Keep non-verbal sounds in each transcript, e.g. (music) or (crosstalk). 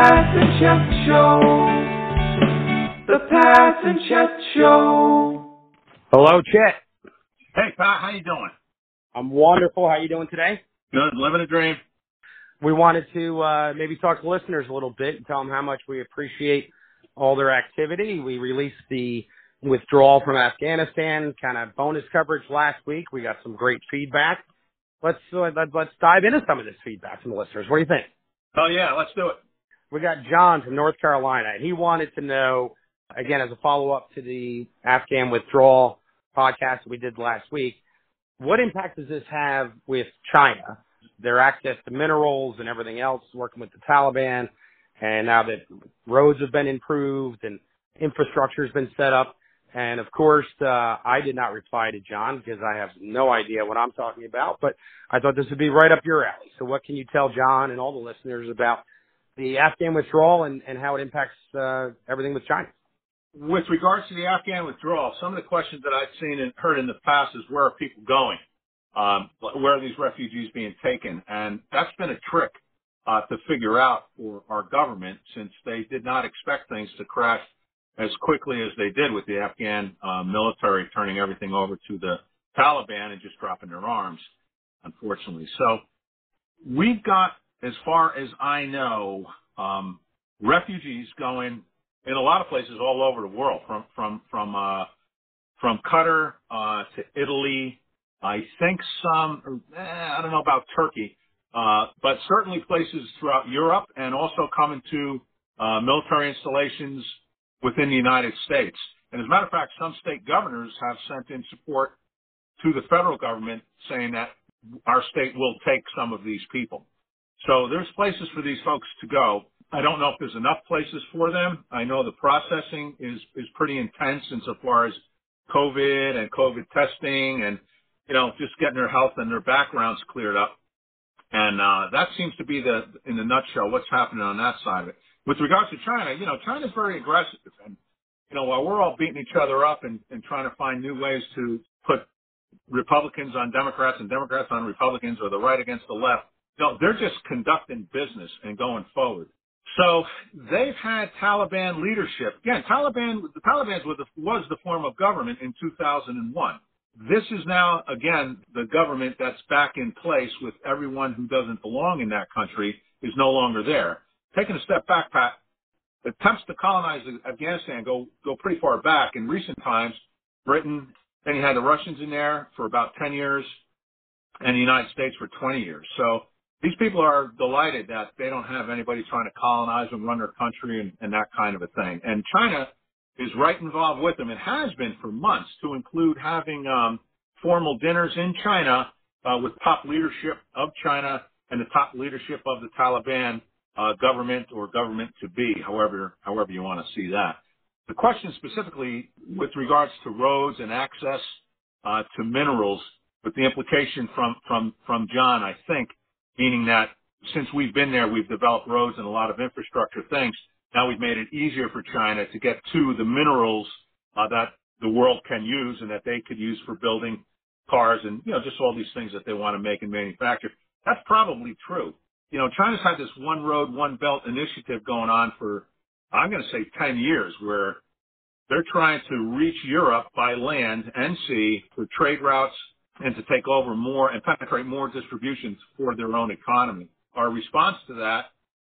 Pat and Chet Show. The Pat and Chet Show. Hello, Chet. Hey, Pat, how you doing? I'm wonderful. How you doing today? Good, living a dream. We wanted to uh, maybe talk to listeners a little bit and tell them how much we appreciate all their activity. We released the withdrawal from Afghanistan kind of bonus coverage last week. We got some great feedback. Let's uh, let, let's dive into some of this feedback from the listeners. What do you think? Oh yeah, let's do it. We got John from North Carolina, and he wanted to know again as a follow up to the Afghan withdrawal podcast we did last week. What impact does this have with China? Their access to minerals and everything else, working with the Taliban, and now that roads have been improved and infrastructure has been set up. And of course, uh, I did not reply to John because I have no idea what I'm talking about, but I thought this would be right up your alley. So what can you tell John and all the listeners about the Afghan withdrawal and, and how it impacts uh, everything with China? With regards to the Afghan withdrawal, some of the questions that I've seen and heard in the past is where are people going? Um, where are these refugees being taken? And that's been a trick uh, to figure out for our government since they did not expect things to crash as quickly as they did with the Afghan uh, military turning everything over to the Taliban and just dropping their arms, unfortunately. So we've got, as far as I know, um, refugees going in a lot of places all over the world, from from from uh, from Qatar uh, to Italy. I think some, eh, I don't know about Turkey, uh, but certainly places throughout Europe and also coming to uh, military installations within the United States. And as a matter of fact, some state governors have sent in support to the federal government saying that our state will take some of these people. So there's places for these folks to go. I don't know if there's enough places for them. I know the processing is, is pretty intense insofar as COVID and COVID testing and, you know, just getting their health and their backgrounds cleared up. And, uh, that seems to be the, in the nutshell, what's happening on that side of it. With regards to China, you know, China's very aggressive and, you know, while we're all beating each other up and, and trying to find new ways to put Republicans on Democrats and Democrats on Republicans or the right against the left, know, they're just conducting business and going forward. So they've had Taliban leadership. Again, Taliban, the Taliban was the, was the form of government in 2001. This is now, again, the government that's back in place with everyone who doesn't belong in that country is no longer there. Taking a step back, Pat, attempts to colonize Afghanistan go, go pretty far back. In recent times, Britain, then you had the Russians in there for about 10 years and the United States for 20 years. So these people are delighted that they don't have anybody trying to colonize them, run their country and, and that kind of a thing. And China is right involved with them and has been for months to include having um, formal dinners in China uh, with top leadership of China and the top leadership of the Taliban uh, government or government to be, however however you want to see that. The question specifically with regards to roads and access uh, to minerals, with the implication from from from John, I think, meaning that since we've been there, we've developed roads and a lot of infrastructure things. Now we've made it easier for China to get to the minerals uh, that the world can use and that they could use for building cars and, you know, just all these things that they want to make and manufacture. That's probably true. You know, China's had this one road, one belt initiative going on for, I'm going to say 10 years where they're trying to reach Europe by land and sea for trade routes and to take over more and penetrate more distributions for their own economy. Our response to that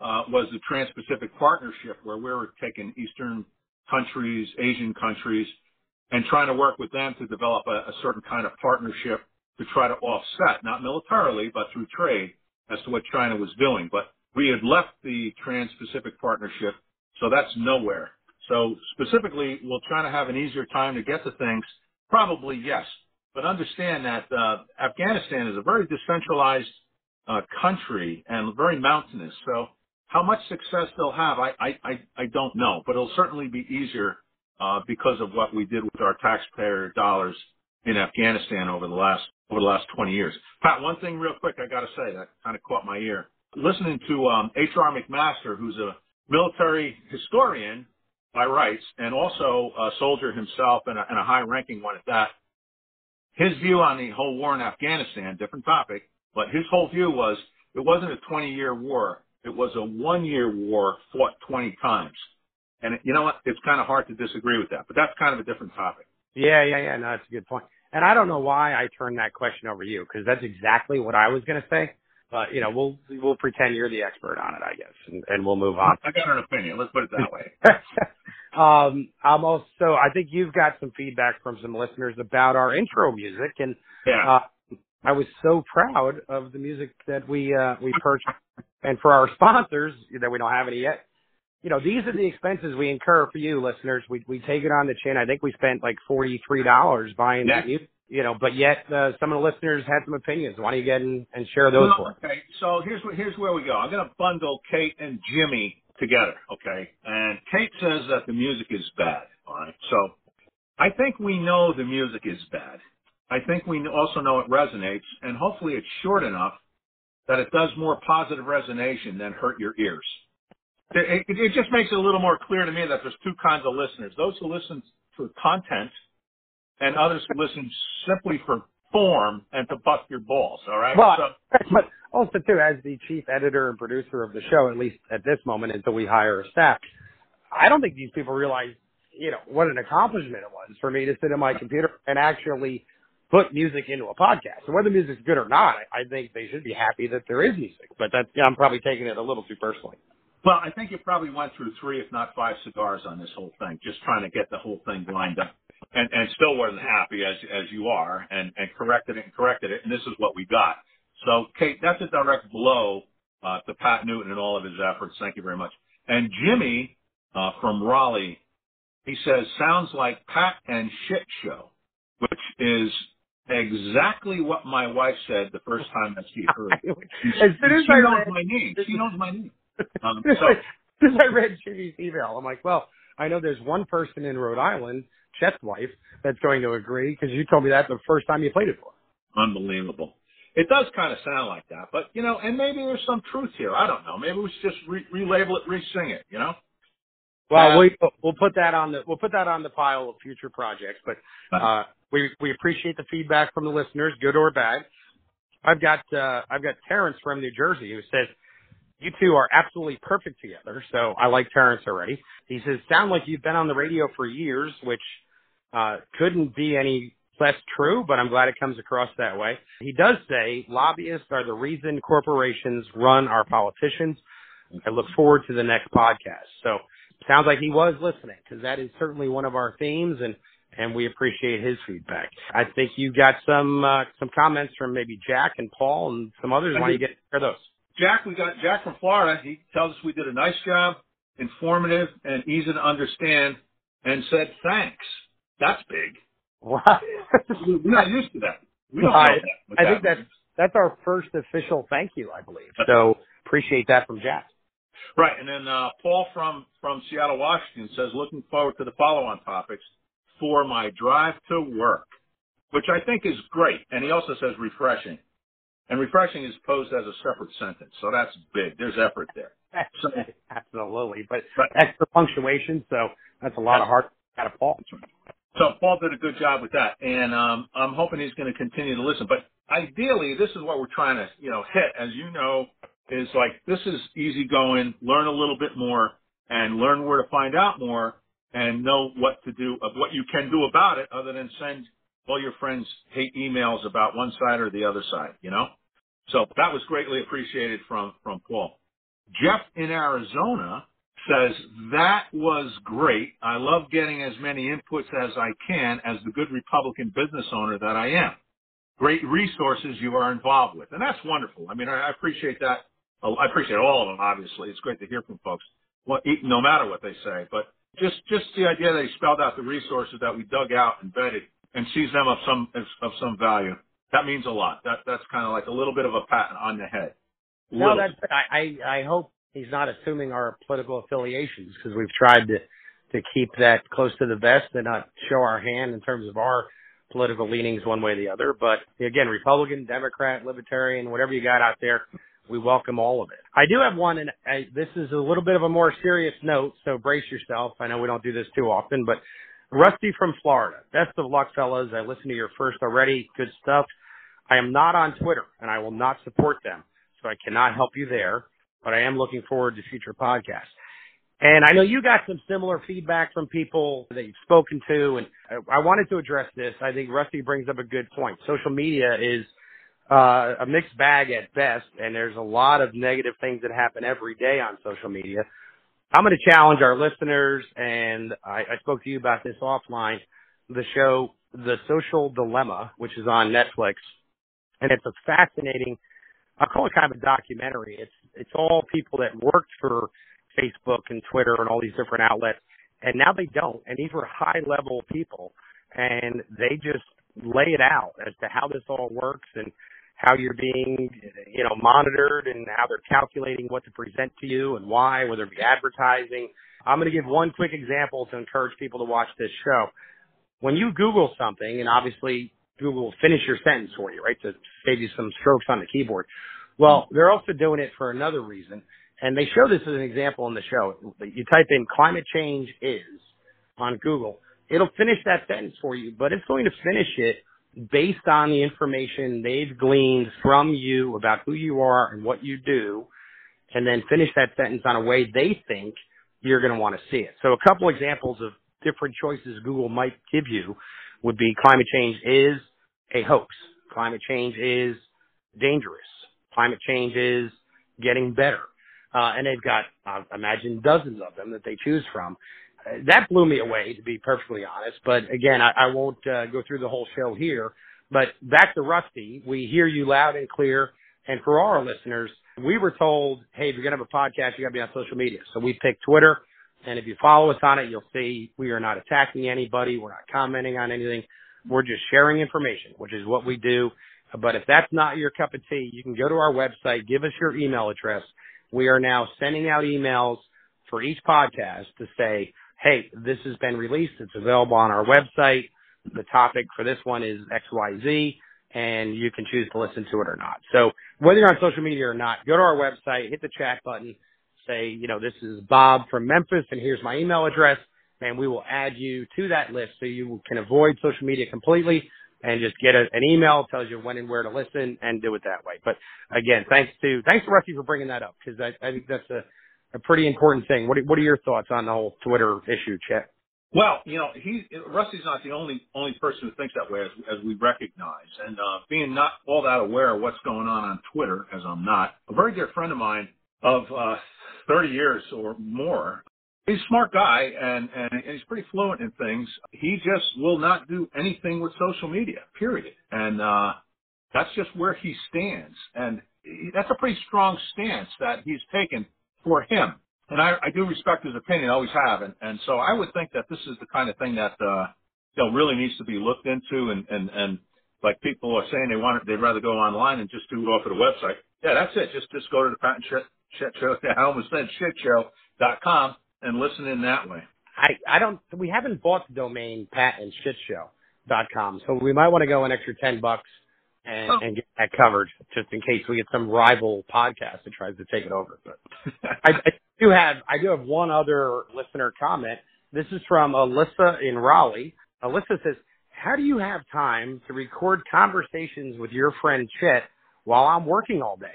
uh, was the Trans-Pacific Partnership, where we were taking Eastern countries, Asian countries, and trying to work with them to develop a, a certain kind of partnership to try to offset, not militarily, but through trade, as to what China was doing. But we had left the Trans-Pacific Partnership, so that's nowhere. So specifically, will China have an easier time to get to things? Probably yes. But understand that uh, Afghanistan is a very decentralized uh, country and very mountainous. So how much success they'll have, I, I, I, don't know, but it'll certainly be easier uh, because of what we did with our taxpayer dollars in Afghanistan over the last over the last 20 years. Pat, one thing real quick I got to say that kind of caught my ear. Listening to um, H.R. McMaster, who's a military historian by rights and also a soldier himself and a, and a high-ranking one at that. His view on the whole war in Afghanistan, different topic, but his whole view was it wasn't a 20-year war It was a one year war fought 20 times. And you know what? It's kind of hard to disagree with that, but that's kind of a different topic. Yeah, yeah, yeah. No, that's a good point. And I don't know why I turned that question over to you because that's exactly what I was going to say. But you know, we'll we'll pretend you're the expert on it, I guess, and, and we'll move on. I got an opinion. Let's put it that way. (laughs) um, I'm also. I think you've got some feedback from some listeners about our intro music, and yeah. uh, I was so proud of the music that we uh, we purchased, and for our sponsors that we don't have any yet. You know, these are the expenses we incur for you listeners. We we take it on the chin. I think we spent like forty three dollars buying Yeah. that music. You know, but yet uh, some of the listeners had some opinions. Why don't you get in and share those Well, for us? okay, so here's where, here's where we go. I'm going to bundle Kate and Jimmy together, okay? And Kate says that the music is bad, all right? So I think we know the music is bad. I think we also know it resonates, and hopefully it's short enough that it does more positive resonation than hurt your ears. It, it, it just makes it a little more clear to me that there's two kinds of listeners. Those who listen for content and others who listen simply for form and to bust your balls, all right? Well, So- (laughs) but also too, as the chief editor and producer of the show, at least at this moment until we hire a staff, I don't think these people realize, you know, what an accomplishment it was for me to sit at my computer and actually put music into a podcast. And whether the music's good or not, I I think they should be happy that there is music. But that's, yeah, I'm probably taking it a little too personally. Well, I think you probably went through three, if not five cigars on this whole thing, just trying to get the whole thing lined up. And, and still wasn't happy as, as you are and, and corrected it and corrected it. And this is what we got. So Kate, that's a direct blow, uh, to Pat Newton and all of his efforts. Thank you very much. And Jimmy, uh, from Raleigh, he says, sounds like Pat and Shit Show, which is exactly what my wife said the first time that she (laughs) heard. it. as soon as she I knows read, my name. She knows my name. (laughs) Um, as so, soon as I read Jimmy's email, I'm like, well, I know there's one person in Rhode Island, Chet's wife, that's going to agree because you told me that the first time you played it for. Unbelievable. It does kind of sound like that, but you know, and maybe there's some truth here. I don't know. Maybe we should just re- relabel it, re-sing it. You know? Well, Uh, we we'll put that on the we'll put that on the pile of future projects. But uh, we we appreciate the feedback from the listeners, good or bad. I've got uh, I've got Terrence from New Jersey who says you two are absolutely perfect together. So I like Terrence already. He says sound like you've been on the radio for years, which uh, couldn't be any less true. But I'm glad it comes across that way. He does say lobbyists are the reason corporations run our politicians. I look forward to the next podcast. So sounds like he was listening because that is certainly one of our themes and and we appreciate his feedback. I think you got some uh, some comments from maybe Jack and Paul and some others. Why don't you get share those? Jack, we got Jack from Florida. He tells us we did a nice job, informative and easy to understand, and said thanks. That's big. Wow. We're not used to that. We don't know I- that. what I that think that's that's our first official thank you, I believe. So appreciate that from Jack. Right, and then uh, Paul from from Seattle, Washington says, looking forward to the follow-on topics for my drive to work, which I think is great. And he also says refreshing, and refreshing is posed as a separate sentence, so that's big. There's effort there. So- (laughs) Absolutely, but Right. extra punctuation, so that's a lot of heart out of Paul. So Paul did a good job with that, and um, I'm hoping he's going to continue to listen. But ideally, this is what we're trying to, you know, hit. As you know, is like this is easy going. Learn a little bit more, and learn where to find out more, and know what to do, of what you can do about it, other than send all your friends hate emails about one side or the other side. You know. So that was greatly appreciated from from Paul. Jeff in Arizona says that was great. I love getting as many inputs as I can as the good Republican business owner that I am. Great resources you are involved with, and that's wonderful. I mean, I appreciate that. I appreciate all of them. Obviously, it's great to hear from folks, no matter what they say. But just just the idea that he spelled out the resources that we dug out and vetted and sees them of some of some value. That means a lot. That that's kind of like a little bit of a pat on the head. No, that's I, I I hope he's not assuming our political affiliations because we've tried to to keep that close to the vest and not show our hand in terms of our political leanings one way or the other. But again, Republican, Democrat, Libertarian, whatever you got out there, we welcome all of it. I do have one, and I, this is a little bit of a more serious note, so brace yourself. I know we don't do this too often, but Rusty from Florida, best of luck, fellas. I listened to your first already. Good stuff. I am not on Twitter, and I will not support them, so I cannot help you there. but I am looking forward to future podcasts. And I know you got some similar feedback from people that you've spoken to, and I wanted to address this. I think Rusty brings up a good point. Social media is uh, a mixed bag at best, and there's a lot of negative things that happen every day on social media. I'm going to challenge our listeners, and I, I spoke to you about this offline. The show, The Social Dilemma, which is on Netflix, and it's a fascinating. I call it kind of a documentary. It's it's all people that worked for Facebook and Twitter and all these different outlets. And now they don't. And these were high level people and they just lay it out as to how this all works and how you're being, you know, monitored and how they're calculating what to present to you and why, whether it be advertising. I'm going to give one quick example to encourage people to watch this show. When you Google something, and obviously Google will finish your sentence for you, right, to save you some strokes on the keyboard. Well, they're also doing it for another reason. And they show this as an example in the show. You type in climate change is on Google. It'll finish that sentence for you, but it's going to finish it based on the information they've gleaned from you about who you are and what you do, and then finish that sentence on a way they think you're going to want to see it. So a couple examples of different choices Google might give you would be climate change is a hoax. Climate change is dangerous. Climate change is getting better. Uh, and they've got, uh, imagine dozens of them that they choose from. Uh, that blew me away, to be perfectly honest. But again, I, I won't uh, go through the whole show here. But back to Rusty, we hear you loud and clear. And for our listeners, we were told, hey, if you're going to have a podcast, you got to be on social media. So we picked Twitter. And if you follow us on it, you'll see we are not attacking anybody. We're not commenting on anything. We're just sharing information, which is what we do. But if that's not your cup of tea, you can go to our website, give us your email address, we are now sending out emails for each podcast to say, hey, this has been released. It's available on our website. The topic for this one is XYZ and you can choose to listen to it or not. So whether you're on social media or not, go to our website, hit the chat button, say, you know, this is Bob from Memphis and here's my email address and we will add you to that list so you can avoid social media completely and just get a, an email tells you when and where to listen and do it that way. But again, thanks to thanks to Rusty for bringing that up because I, I think that's a, a pretty important thing. What what are your thoughts on the whole Twitter issue, Chet? Well, you know, he Rusty's not the only only person who thinks that way, as, as we recognize. And uh, being not all that aware of what's going on on Twitter, as I'm not, a very dear friend of mine of uh, 30 years or more he's a smart guy and, and he's pretty fluent in things. He just will not do anything with social media, period. And, uh, that's just where he stands. And that's a pretty strong stance that he's taken for him. And I, I do respect his opinion, always have. And, and so I would think that this is the kind of thing that, uh, you know, really needs to be looked into and, and, and like people are saying they want it, they'd rather go online and just do it off of the website. Yeah, that's it. Just, just go to the patent shit, shit show. (laughs) I almost said shit show dot com and listen in that way. I, I don't, we haven't bought the domain patentshitshow.com, so we might want to go an extra 10 bucks and, oh. and get that covered just in case we get some rival podcast that tries to take it over. But (laughs) I, I do have, I do have one other listener comment. This is from Alyssa in Raleigh. Alyssa says, how do you have time to record conversations with your friend Chet while I'm working all day?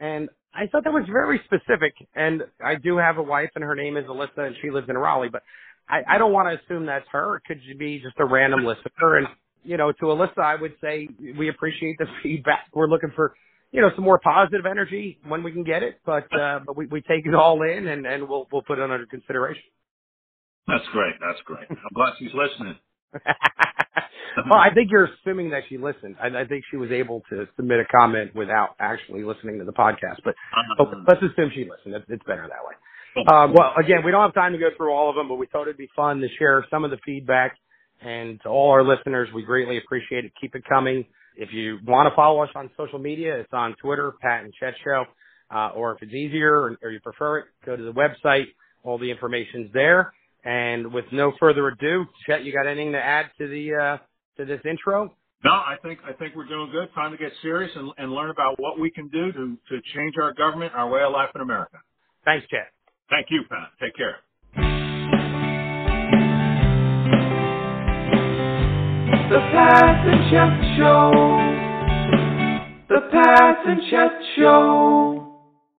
And I thought that was very specific. And I do have a wife, and her name is Alyssa, and she lives in Raleigh. But I, I don't want to assume that's her. It could be just a random listener. And you know, to Alyssa, I would say we appreciate the (laughs) feedback. We're looking for you know some more positive energy when we can get it, but uh, but we, we take it all in, and and we'll we'll put it under consideration. That's great. That's great. I'm glad she's listening. (laughs) (laughs) well, I think you're assuming that she listened. I, I, think she was able to submit a comment without actually listening to the podcast. But uh-huh. let's assume she listened. It's, it's better that way. Um, well, again, we don't have time to go through all of them, but we thought it'd be fun to share some of the feedback. And to all our listeners, we greatly appreciate it. Keep it coming. If you want to follow us on social media, it's on Twitter, Pat and Chet Show. Uh, or if it's easier or, or you prefer it, go to the website. All the information's there. And with no further ado, Chet, you got anything to add to the uh, to this intro? No, I think I think we're doing good. Time to get serious and, and learn about what we can do to to change our government, our way of life in America. Thanks, Chet. Thank you, Pat. Take care. The Pat and Chet Show. The Pat and Chet Show.